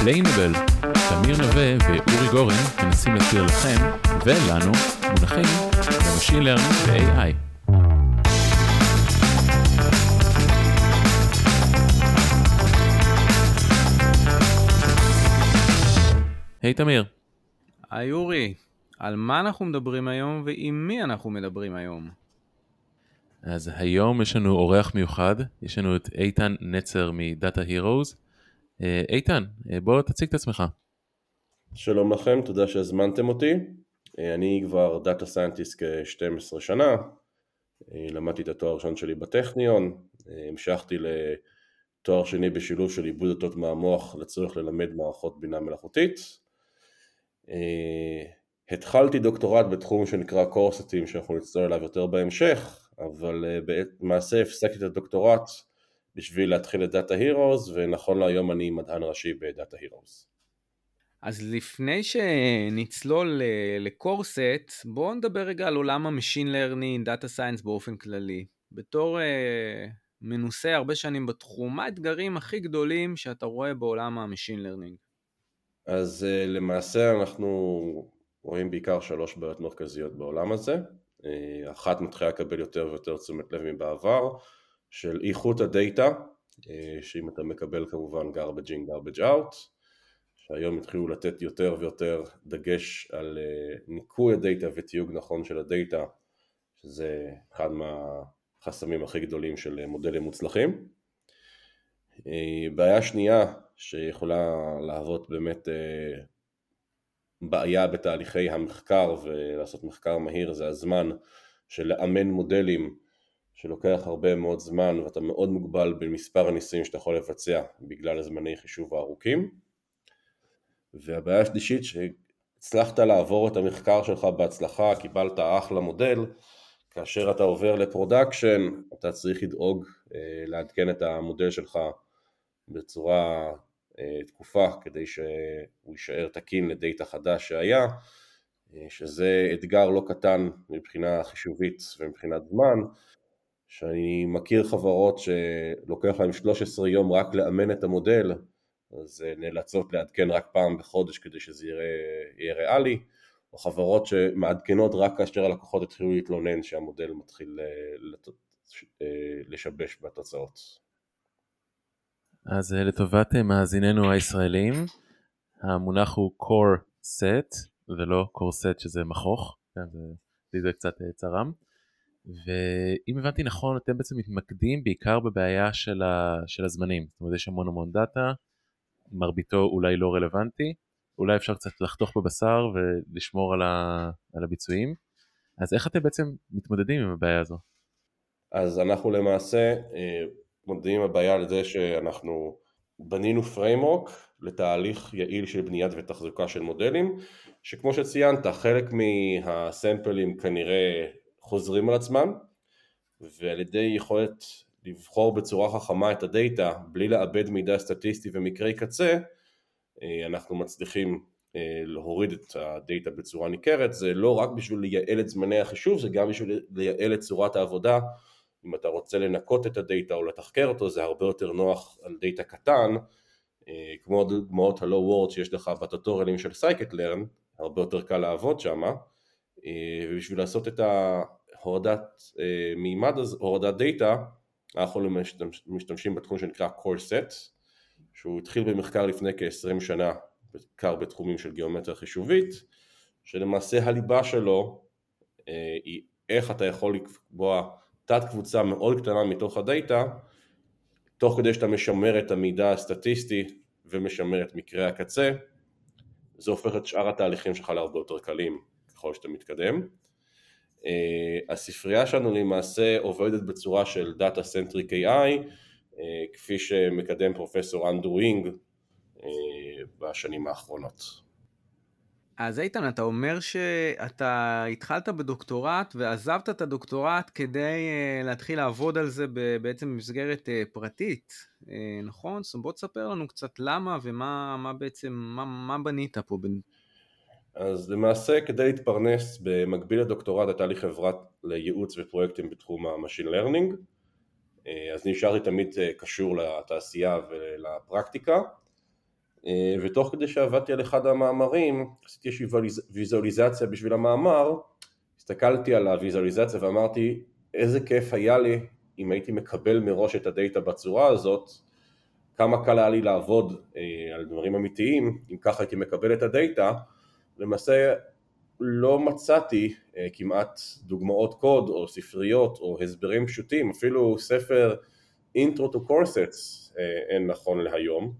Explainable, תמיר נווה ואורי גורן מנסים להסביר לכם ולנו מונחים ב machine learning ו-AI. היי, תמיר. היי אורי, על מה אנחנו מדברים היום ועם מי אנחנו מדברים היום? אז היום יש לנו אורח מיוחד, יש לנו את איתן נצר מ DataHeroes. אה, איתן, אה, בוא תציג את עצמך. שלום לכם, תודה שהזמנתם אותי. אה, אני כבר data scientist כ-12 שנה, למדתי את התואר הראשון שלי בטכניון, המשכתי לתואר שני בשילוב של עיבוד אותות מהמוח לצורך ללמד מערכות בינה מלאכותית. התחלתי דוקטורט בתחום שנקרא coreset ים שאנחנו נצטרך אליו יותר בהמשך, אבל למעשה הפסקתי את הדוקטורט בשביל להתחיל את DataHeroes, ונכון להיום אני מדען ראשי ב DataHeroes. אז לפני שנצלול ל coreset, בואו נדבר רגע על עולם ה machine learning, data science באופן כללי. בתור אה, מנוסה הרבה שנים בתחום, מה האתגרים הכי גדולים שאתה רואה בעולם ה machine learning? אז אה, למעשה אנחנו רואים בעיקר שלוש בעיות מרכזיות בעולם הזה. Uh, אחת מתחילה לקבל יותר ויותר תשומת לב מבעבר, של איכות הדאטה, אה, שאם אתה מקבל כמובן garbage in garbage out, שהיום התחילו לתת יותר ויותר דגש על אה, ניקוי הדאטה ותיוג נכון של הדאטה, שזה אחד מהחסמים הכי גדולים של מודלים מוצלחים. אה, בעיה שנייה שיכולה להוות באמת בעיה בתהליכי המחקר ולעשות מחקר מהיר זה הזמן של לאמן מודלים שלוקח הרבה מאוד זמן ואתה מאוד מוגבל במספר הניסויים שאתה יכול לבצע בגלל הזמני חישוב הארוכים. והבעיה השלישית שהצלחת לעבור את המחקר שלך בהצלחה, קיבלת אחלה מודל כאשר אתה עובר ל production אתה צריך לדאוג אה, לעדכן את המודל שלך בצורה אה, תקופה כדי שהוא יישאר תקין לדאטה חדש שהיה אה, שזה אתגר לא קטן מבחינה חישובית ומבחינת זמן שאני מכיר חברות שלוקח להם 13 יום רק לאמן את המודל, אז אה, נאלצות לעדכן רק פעם בחודש כדי שזה יראה, יהיה ריאלי, או חברות שמעדכנות רק כאשר הלקוחות התחילו להתלונן שהמודל מתחיל אה, אה, לשבש בתוצאות. אז לטובת מאזיננו הישראלים, המונח הוא core set ולא core set שזה מכוך, כן, זה, זה קצת צרם. ואם הבנתי נכון אתם בעצם מתמקדים בעיקר בבעיה של, ה, של הזמנים, זאת אומרת יש המון המון דאטה, מרביתו אולי לא רלוונטי, אולי אפשר קצת לחתוך בבשר ולשמור על, ה, על הביצועים, אז איך אתם בעצם מתמודדים עם הבעיה הזו? אז אנחנו למעשה אה, מתמודדים עם הבעיה על זה שאנחנו בנינו framework לתהליך יעיל של בניית ותחזוקה של מודלים, שכמו שציינת חלק מהסמפלים כנראה חוזרים על עצמם ועל ידי יכולת לבחור בצורה חכמה את הדאטה בלי לאבד מידע סטטיסטי ומקרי קצה אה, אנחנו מצליחים אה, להוריד את הדאטה בצורה ניכרת. זה לא רק בשביל לייעל את זמני החישוב זה גם בשביל לייעל את צורת העבודה. אם אתה רוצה לנקות את הדאטה או לתחקר אותו זה הרבה יותר נוח על דאטה קטן אה, כמו דוגמאות Hello World שיש לך בטוטוריאלים של scikit-learn הרבה יותר קל לעבוד שם ובשביל לעשות את הורדת אה, מימד, הורדת דאטה, אנחנו משתמשים בתחום שנקרא core set, שהוא התחיל במחקר לפני כ-20 שנה, בעיקר בתחומים של גיאומטריה חישובית, שלמעשה הליבה שלו אה, היא איך אתה יכול לקבוע תת קבוצה מאוד קטנה מתוך הדאטה, תוך כדי שאתה משמר את המידע הסטטיסטי ומשמר את מקרי הקצה, זה הופך את שאר התהליכים שלך להרבה יותר קלים ככל שאתה מתקדם. אה, הספרייה שלנו למעשה עובדת בצורה של Data Centric AI אה, כפי שמקדם פרופסור אנדרו אינג אה, בשנים האחרונות. אז איתן, אתה אומר שאתה התחלת בדוקטורט ועזבת את הדוקטורט כדי להתחיל לעבוד על זה בעצם במסגרת פרטית, נכון? אז בוא תספר לנו קצת למה ומה מה בעצם, מה, מה בנית פה אז למעשה כדי להתפרנס במקביל לדוקטורט הייתה לי חברת לייעוץ ופרויקטים בתחום ה machine learning אז נשארתי תמיד אה, קשור לתעשייה ולפרקטיקה. ותוך כדי שעבדתי על אחד המאמרים, עשיתי איזושהי ויזואליזציה בשביל המאמר, הסתכלתי על הוויזואליזציה ואמרתי איזה כיף היה לי אם הייתי מקבל מראש את הדאטה בצורה הזאת, כמה קל היה לי לעבוד אה, על דברים אמיתיים אם ככה הייתי מקבל את הדאטה, למעשה לא מצאתי אה, כמעט דוגמאות קוד או ספריות או הסברים פשוטים, אפילו ספר to Corsets אה, אין נכון להיום,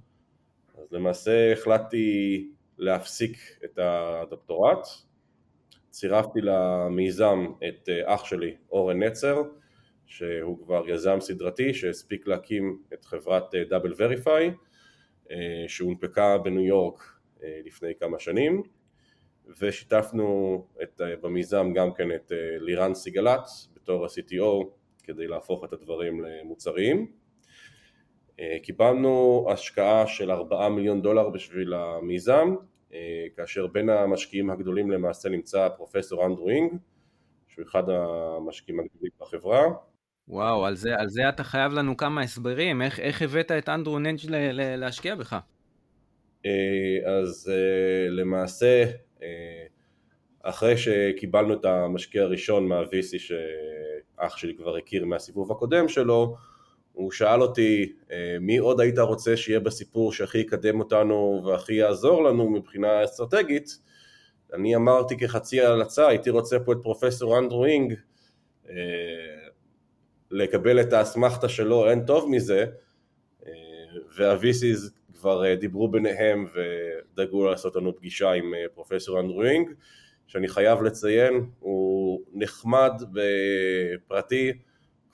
אז למעשה החלטתי להפסיק את הדוקטורט. צירפתי למיזם את אה, אח שלי אורן נצר שהוא כבר יזם סדרתי שהספיק להקים את חברת דאבל אה, וריפיי שהונפקה בניו יורק לפני כמה שנים ושיתפנו את, במיזם גם כן את לירן סיגלת בתור ה-CTO כדי להפוך את הדברים למוצריים קיבלנו השקעה של 4 מיליון דולר בשביל המיזם אה, כאשר בין המשקיעים הגדולים למעשה נמצא פרופסור אנדרו אינג, שהוא אחד המשקיעים הגדולים בחברה. וואו, על זה, על זה אתה חייב לנו כמה הסברים, איך, איך הבאת את אנדרו נינג' להשקיע בך? אה, אז אה, למעשה, אחרי שקיבלנו את המשקיע הראשון מה-VC שאח שלי כבר הכיר מהסיבוב הקודם שלו, הוא שאל אותי אה, מי עוד היית רוצה שיהיה בסיפור שהכי יקדם אותנו והכי יעזור לנו מבחינה אסטרטגית? אני אמרתי כחצי הלצה הייתי רוצה פה את פרופסור אנדרו אינג אה, לקבל את האסמכתה שלו אין טוב מזה אה, וה-VCs כבר דיברו ביניהם ודאגו לעשות לנו פגישה עם פרופסור אנדרו אינג שאני חייב לציין הוא נחמד ופרטי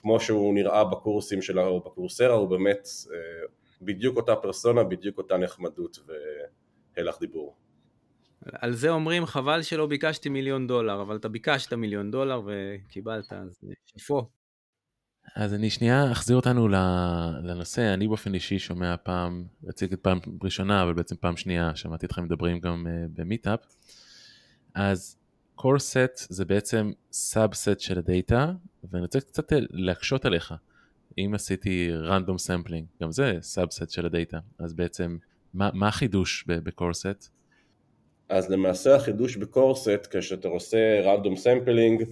כמו שהוא נראה בקורסים שלה או בקורסרה, הוא באמת אה, בדיוק אותה פרסונה, בדיוק אותה נחמדות והלך דיבור. על זה אומרים חבל שלא ביקשתי מיליון דולר, אבל אתה ביקשת מיליון דולר וקיבלת, אז שאפו. אז אני שנייה אחזיר אותנו לנושא, אני באופן אישי שומע פעם, אציג את פעם ראשונה, אבל בעצם פעם שנייה, שמעתי אתכם מדברים גם uh, ב meetup. אז core set זה בעצם subset של הדאטה, ואני רוצה קצת להקשות עליך. אם עשיתי random sampling, גם זה subset של הדאטה, אז בעצם מה, מה החידוש set? אז למעשה החידוש ב-core set כשאתה עושה random sampling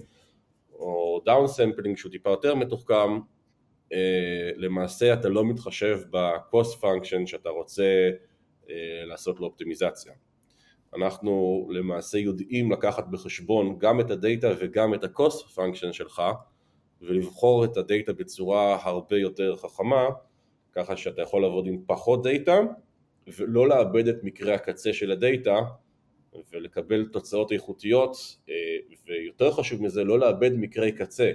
או down sampling שהוא טיפה יותר מתוחכם, אה, למעשה אתה לא מתחשב ב-cost function שאתה רוצה אה, לעשות לו אופטימיזציה. אנחנו למעשה יודעים לקחת בחשבון גם את הדאטה וגם את ה-cost function שלך ולבחור את הדאטה בצורה הרבה יותר חכמה ככה שאתה יכול לעבוד עם פחות דאטה ולא לאבד את מקרה הקצה של הדאטה ולקבל תוצאות איכותיות אה, ויותר חשוב מזה לא לאבד מקרי קצה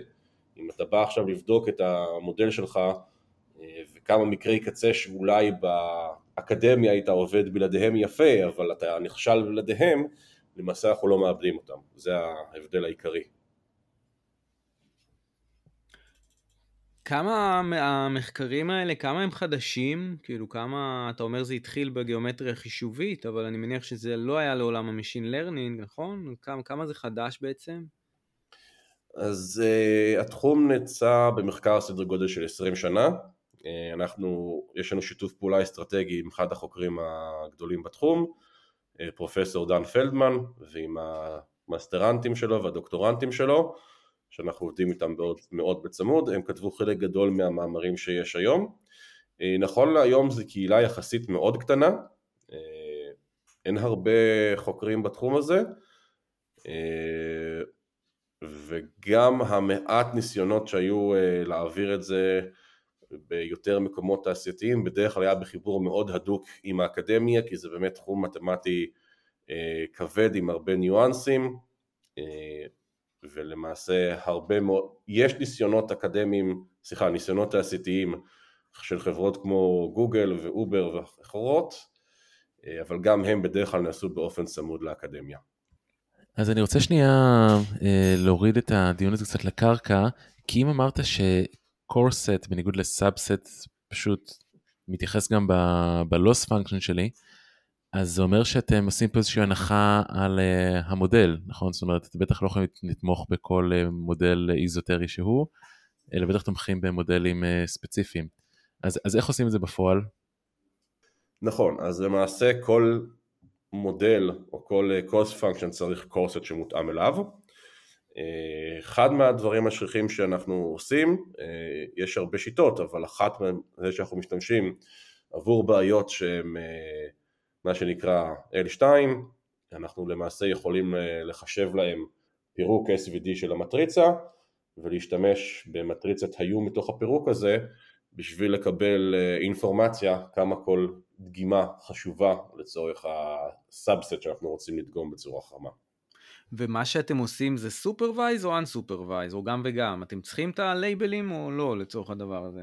אם אתה בא עכשיו לבדוק את המודל שלך אה, וכמה מקרי קצה שאולי באקדמיה היית עובד בלעדיהם יפה, אבל אתה נכשל בלעדיהם, למעשה אנחנו לא מאבדים אותם. זה ההבדל העיקרי. כמה המחקרים האלה, כמה הם חדשים? כאילו כמה, אתה אומר זה התחיל בגיאומטריה חישובית, אבל אני מניח שזה לא היה לעולם ה machine learning, נכון? כמה, כמה זה חדש בעצם? אז uh, התחום נעצה במחקר סדר גודל של 20 שנה, uh, אנחנו, יש לנו שיתוף פעולה אסטרטגי עם אחד החוקרים הגדולים בתחום, uh, פרופסור דן פלדמן, ועם המאסטרנטים שלו והדוקטורנטים שלו, שאנחנו עובדים איתם מאוד, מאוד בצמוד, הם כתבו חלק גדול מהמאמרים שיש היום. Uh, נכון להיום זו קהילה יחסית מאוד קטנה, uh, אין הרבה חוקרים בתחום הזה, וגם המעט ניסיונות שהיו אה, להעביר את זה ביותר מקומות תעשייתיים בדרך כלל היה בחיבור מאוד הדוק עם האקדמיה כי זה באמת תחום מתמטי אה, כבד עם הרבה ניואנסים אה, ולמעשה הרבה מאוד, יש ניסיונות אקדמיים, סליחה, ניסיונות תעשייתיים של חברות כמו גוגל ואובר ואחרות אבל גם הם בדרך כלל נעשו באופן צמוד לאקדמיה. אז אני רוצה שנייה אה, להוריד את הדיון הזה קצת לקרקע, כי אם אמרת ש core set בניגוד ל subset פשוט מתייחס גם ב loss function שלי, אז זה אומר שאתם עושים פה איזושהי הנחה על uh, המודל, נכון? זאת אומרת, אתם בטח לא יכולים לתמוך בכל uh, מודל איזוטרי שהוא, אלא בטח תומכים במודלים uh, ספציפיים. אז, אז איך עושים את זה בפועל? נכון, אז למעשה כל מודל או כל cost function צריך קורסט שמותאם אליו. אחד מהדברים השכיחים שאנחנו עושים, יש הרבה שיטות, אבל אחת מהן זה שאנחנו משתמשים עבור בעיות שהן מה שנקרא L2, אנחנו למעשה יכולים לחשב להם פירוק SVD של המטריצה ולהשתמש במטריצת ה U מתוך הפירוק הזה בשביל לקבל אינפורמציה כמה כל דגימה חשובה לצורך ה subset שאנחנו רוצים לדגום בצורה חכמה. ומה שאתם עושים זה supervised או unsupervised או גם וגם? אתם צריכים את הלייבלים או לא לצורך הדבר הזה?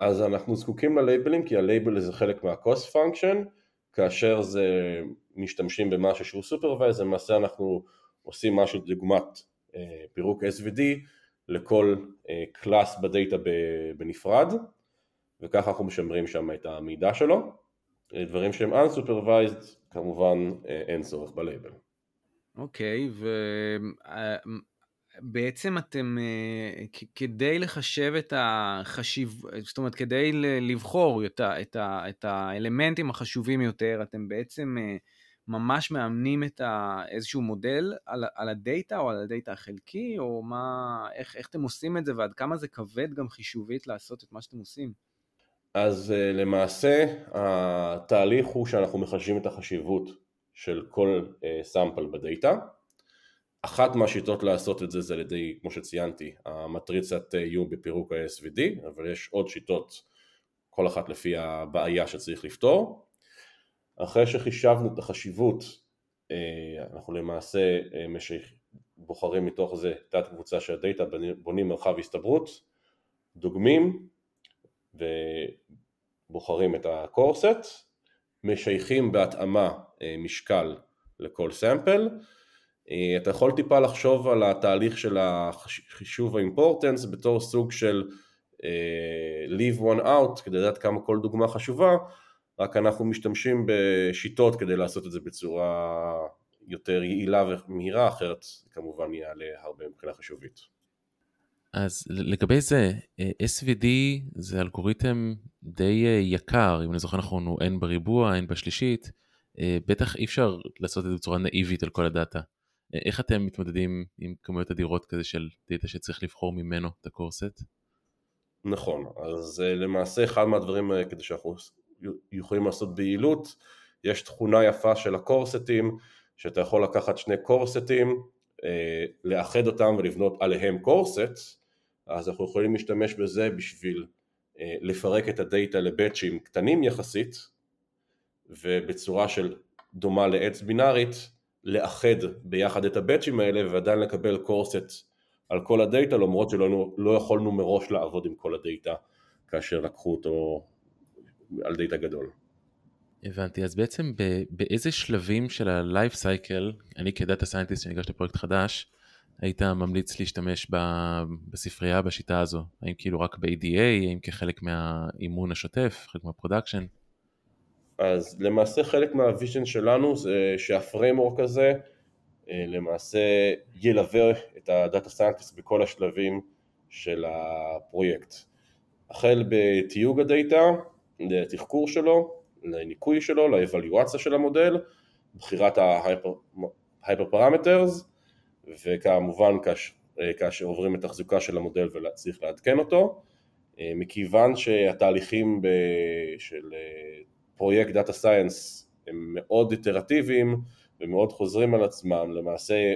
אז אנחנו זקוקים ללייבלים כי הלייבל זה חלק מה-cost function כאשר זה משתמשים במשהו שהוא supervised למעשה אנחנו עושים משהו דוגמת אה, פירוק SVD לכל class בדאטה בנפרד וככה אנחנו משמרים שם את המידע שלו אה, דברים שהם unsupervised כמובן אה, אין צורך בלייבל. אוקיי, okay, ובעצם אתם, כדי לחשב את החשיב, זאת אומרת, כדי לבחור את, ה, את, ה, את האלמנטים החשובים יותר, אתם בעצם ממש מאמנים את ה, איזשהו מודל על, על הדאטה או על הדאטה החלקי, או מה, איך, איך אתם עושים את זה ועד כמה זה כבד גם חישובית לעשות את מה שאתם עושים? אז אה, למעשה התהליך הוא שאנחנו מחשבים את החשיבות של כל סאמפל אה, בדאטה. אחת מהשיטות לעשות את זה זה על ידי, כמו שציינתי, המטריצת U בפירוק ה-SVD, אבל יש עוד שיטות, כל אחת לפי הבעיה שצריך לפתור. אחרי שחישבנו את החשיבות, אה, אנחנו למעשה בוחרים מתוך זה תת קבוצה של הדאטה, בונים מרחב הסתברות, דוגמים ובוחרים את הקורסט, משייכים בהתאמה אה, משקל לכל סמפל. אה, אתה יכול טיפה לחשוב על התהליך של החישוב האימפורטנס בתור סוג של אה, leave one out כדי לדעת כמה כל דוגמה חשובה, רק אנחנו משתמשים בשיטות כדי לעשות את זה בצורה יותר יעילה ומהירה, אחרת כמובן יעלה הרבה מבחינה חישובית. אז לגבי זה, אה, SVD זה אלגוריתם די יקר, אם אני זוכר נכון הוא n בריבוע, n בשלישית, בטח אי אפשר לעשות את זה בצורה נאיבית על כל הדאטה. איך אתם מתמודדים עם כמויות אדירות כזה של דאטה שצריך לבחור ממנו את הקורסט? נכון, אז למעשה אחד מהדברים כדי שאנחנו יכולים לעשות ביעילות, יש תכונה יפה של הקורסטים, שאתה יכול לקחת שני קורסטים, לאחד אותם ולבנות עליהם קורסט, אז אנחנו יכולים להשתמש בזה בשביל אה, לפרק את הדאטה לבאצ'ים קטנים יחסית ובצורה של דומה לעץ בינארית לאחד ביחד את הבאצ'ים האלה ועדיין לקבל קורסט על כל הדאטה למרות שלא לא יכולנו מראש לעבוד עם כל הדאטה כאשר לקחו אותו על דאטה גדול. הבנתי, אז בעצם באיזה שלבים של ה-life cycle, אני כ data scientist שניגש לפרויקט חדש, היית ממליץ להשתמש בספרייה בשיטה הזו? האם כאילו רק ב-EDA, האם כחלק מהאימון השוטף, חלק מה production? אז למעשה חלק מה vision שלנו זה שה framework הזה אה, למעשה ילווה את ה data scientist בכל השלבים של הפרויקט. החל בתיוג הדאטה, לתחקור שלו, לניקוי שלו, לאבליואציה של המודל, בחירת ה hyper parameters, וכמובן אה, כאשר עוברים את תחזוקה של המודל וצריך לעדכן אותו, אה, מכיוון שהתהליכים של פרויקט data science הם מאוד איטרטיביים ומאוד חוזרים על עצמם, למעשה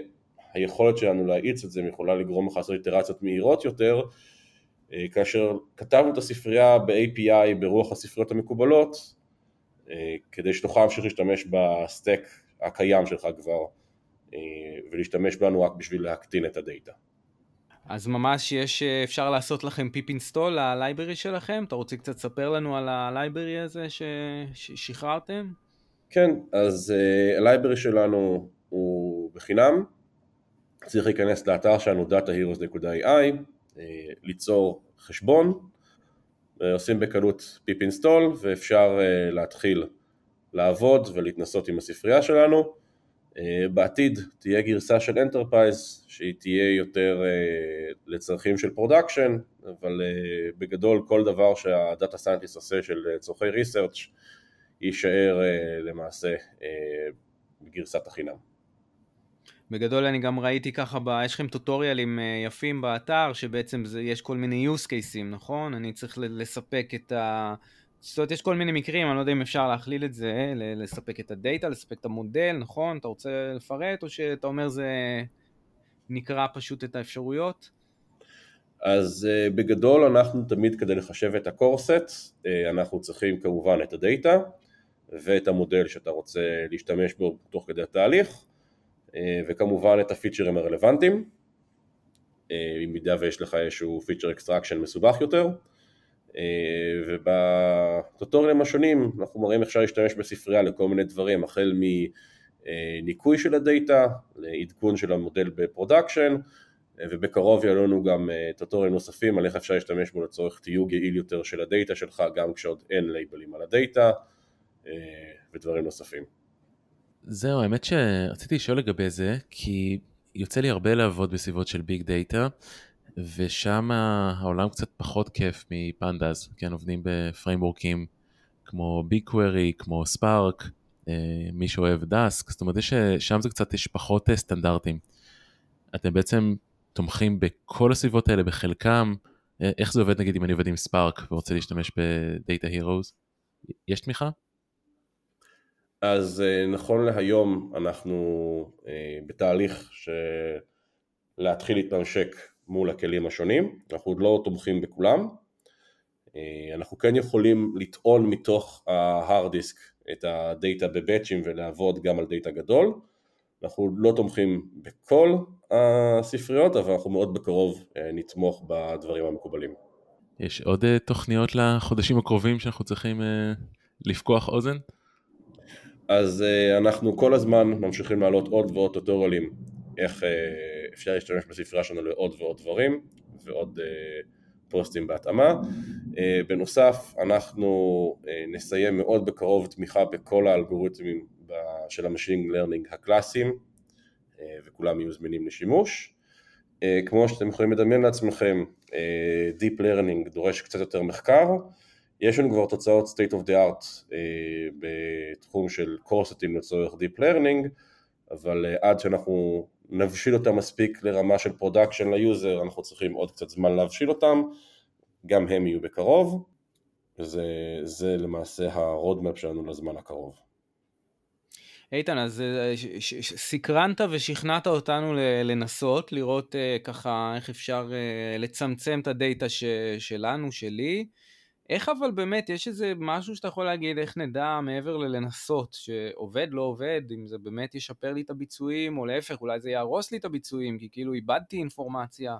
היכולת שלנו להאיץ את זה יכולה לגרום לך לעשות איטרציות מהירות יותר, כאשר כתבנו את הספרייה ב-API ברוח הספריות המקובלות, כדי שתוכל להמשיך להשתמש ב stack הקיים שלך כבר אה, ולהשתמש בנו רק בשביל להקטין את הדאטה. אז ממש יש, אה, אפשר לעשות לכם pip install ל library שלכם? אתה רוצה קצת לספר לנו על ה library הזה ששחררתם? כן, אז אה, ה library שלנו הוא בחינם, צריך להיכנס לאתר שלנו dataheroes.ai, אה, ליצור חשבון, אה, עושים בקלות pip install ואפשר אה, להתחיל לעבוד ולהתנסות עם הספרייה שלנו. אה, בעתיד תהיה גרסה של enterprise שהיא תהיה יותר אה, לצרכים של production, אבל אה, בגדול כל דבר שהדאטה סיינטיסט עושה של צורכי ריסרצ' יישאר למעשה בגרסת החינם. בגדול אני גם ראיתי ככה, ב... יש לכם טוטוריאלים יפים באתר, שבעצם זה, יש כל מיני use cases, נכון? אני צריך לספק את ה... זאת אומרת, יש כל מיני מקרים, אני לא יודע אם אפשר להכליל את זה, לספק את הדאטה, לספק את המודל, נכון? אתה רוצה לפרט, או שאתה אומר זה נקרא פשוט את האפשרויות? אז אה, בגדול אנחנו תמיד כדי לחשב את ה coreset, אה, אנחנו צריכים כמובן את הדאטה ואת המודל שאתה רוצה להשתמש בו תוך כדי התהליך, אה, וכמובן את הפיצ'רים הרלוונטיים, אה, במידה ויש לך איזשהו feature extraction מסובך יותר. אה, ובטוטוריאלים השונים אנחנו מראים אפשר להשתמש בספרייה לכל מיני דברים, החל מניקוי של הדאטה, לעדכון של המודל ב production, אה, ובקרוב יעלו לנו גם אה, טוטוריאלים נוספים על איך אפשר להשתמש בו לצורך תיוג יעיל יותר של הדאטה שלך, גם כשעוד אין לייבלים על הדאטה, ודברים נוספים. זהו, האמת שרציתי לשאול לגבי זה, כי יוצא לי הרבה לעבוד בסביבות של big data, ושם העולם קצת פחות כיף מ pandas, כן, עובדים בפריימורקים כמו קווירי, כמו ספארק, אה, מי שאוהב דאסק, זאת אומרת ששם זה קצת, יש פחות אה, סטנדרטים. אתם בעצם תומכים בכל הסביבות האלה, בחלקם, אה, איך זה עובד נגיד אם אני עובד עם ספארק ורוצה להשתמש בדאטה הירוז? יש תמיכה? אז נכון להיום אנחנו בתהליך של להתחיל להתממשק מול הכלים השונים, אנחנו עוד לא תומכים בכולם, אה, אנחנו כן יכולים לטעון מתוך ההארד דיסק את הדאטה בבאצ'ים ולעבוד גם על דאטה גדול, אנחנו לא תומכים בכל הספריות אבל אנחנו מאוד בקרוב אה, נתמוך בדברים המקובלים. יש עוד אה, תוכניות לחודשים הקרובים שאנחנו צריכים לפקוח אוזן? אז אנחנו כל הזמן ממשיכים לעלות עוד ועוד טוטוריאלים איך אפשר להשתמש בספרייה שלנו לעוד ועוד דברים ועוד אה, פוסטים בהתאמה. אה, בנוסף אנחנו אה, נסיים מאוד בקרוב תמיכה בכל האלגוריתמים של ה machine learning הקלאסיים וכולם יהיו זמינים לשימוש. כמו שאתם יכולים לדמיין לעצמכם, Deep Learning דורש קצת יותר מחקר, יש לנו כבר תוצאות state of the art בתחום של קורסטים לצורך Deep Learning, אבל עד שאנחנו נבשיל אותם מספיק לרמה של production ל user, אנחנו צריכים עוד קצת זמן להבשיל אותם, גם הם יהיו בקרוב, וזה למעשה ה roadmap שלנו לזמן הקרוב. איתן, אז אה, סקרנת ושכנעת אותנו לנסות, לראות אה, ככה איך אפשר אה, לצמצם את הדאטה שלנו, שלי. איך אבל באמת, יש איזה משהו שאתה יכול להגיד, איך נדע מעבר ללנסות, שעובד, לא עובד, אם זה באמת ישפר לי את הביצועים, או להפך, אולי זה יהרוס לי את הביצועים, כי כאילו איבדתי אינפורמציה.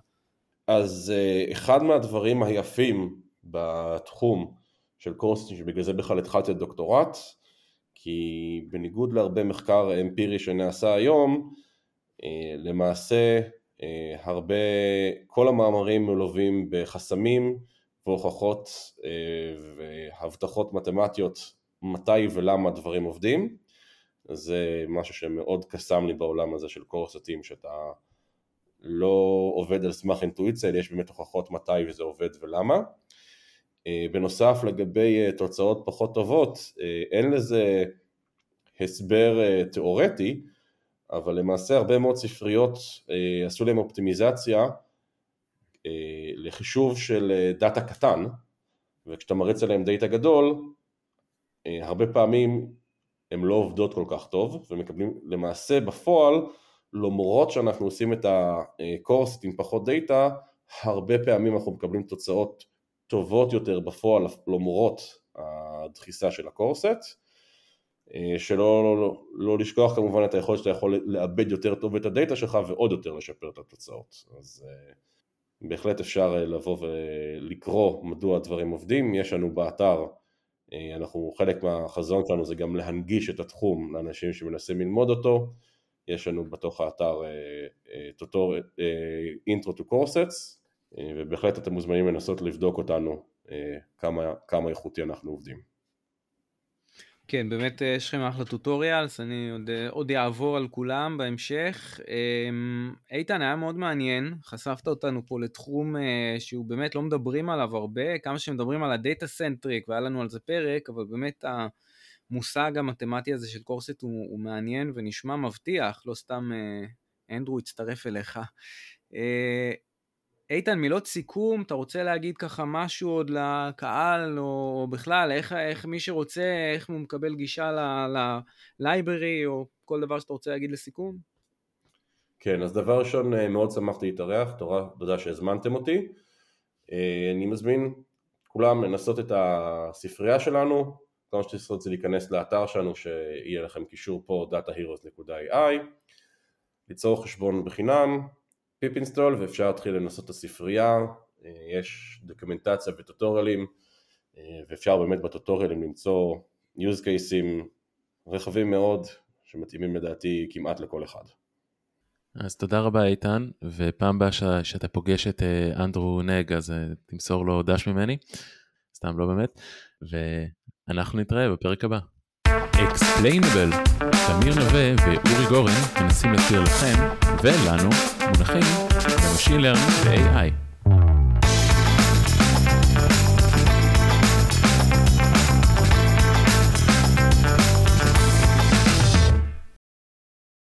אז אה, אחד מהדברים היפים בתחום של קורסטים, שבגלל זה בכלל התחלתי את דוקטורט, כי בניגוד להרבה מחקר אמפירי שנעשה היום, אה, למעשה אה, הרבה, כל המאמרים מלווים בחסמים, והוכחות אה, והבטחות מתמטיות מתי ולמה דברים עובדים. זה משהו שמאוד קסם לי בעולם הזה של קורסטים, שאתה לא עובד על סמך אינטואיציה, אלא יש באמת הוכחות מתי וזה עובד ולמה. אה, בנוסף לגבי אה, תוצאות פחות טובות, אין לזה הסבר תיאורטי, אבל למעשה הרבה מאוד ספריות עשו להם אופטימיזציה לחישוב של אה, דאטה קטן, וכשאתה מריץ עליהם דאטה גדול, אה, הרבה פעמים הן לא עובדות כל כך טוב, ומקבלים למעשה בפועל, למרות שאנחנו עושים את הקורס עם פחות דאטה, הרבה פעמים אנחנו מקבלים תוצאות טובות יותר בפועל למרות הדחיסה של הקורסט, שלא לא, לא, לא לשכוח כמובן את היכולת שאתה יכול לאבד יותר טוב את הדאטה שלך ועוד יותר לשפר את התוצאות. אז בהחלט אפשר אה, לבוא ולקרוא מדוע הדברים עובדים, יש לנו באתר, אה, אנחנו, חלק מהחזון שלנו זה גם להנגיש את התחום לאנשים שמנסים ללמוד אותו, יש לנו בתוך האתר Intro to Coresets, ובהחלט אתם מוזמנים לנסות לבדוק אותנו אה, כמה, כמה איכותי אנחנו עובדים. כן, באמת אה, יש לכם אחלה tutorials, אני עוד, אה, עוד אעבור על כולם בהמשך. אמ, איתן, היה מאוד מעניין, חשפת אותנו פה לתחום אה, שהוא באמת לא מדברים עליו הרבה, כמה שמדברים על ה data centric, והיה לנו על זה פרק, אבל באמת המושג המתמטי הזה של קורסט הוא, הוא מעניין ונשמע מבטיח, לא סתם אנדרו הצטרף אליך. איתן, מילות סיכום, אתה רוצה להגיד ככה משהו עוד לקהל, או בכלל, איך, איך מי שרוצה, איך הוא מקבל גישה ללייברי, או כל דבר שאתה רוצה להגיד לסיכום? כן, אז דבר ראשון, אה, מאוד שמחתי להתארח, תודה שהזמנתם אותי. אה, אני מזמין כולם לנסות את הספרייה שלנו, כל מה שתעשו זה להיכנס לאתר שלנו שיהיה לכם קישור פה dataheroes.ai ליצור חשבון בחינם, פיפ אינסטול ואפשר להתחיל לנסות את הספרייה, אה, יש דוקומנטציה וטוטוריאלים ואפשר באמת בטוטוריאלים למצוא use cases רחבים מאוד שמתאימים לדעתי כמעט לכל אחד. אז תודה רבה איתן, ופעם הבאה ש... שאתה פוגש את אה, אנדרו נג אז תמסור לו דש ממני, סתם לא באמת, ואנחנו נתראה בפרק הבא. Explainable, תמיר נווה ואורי גורן מנסים להסביר לכם ולנו מונחים ב machine learning ו-AI.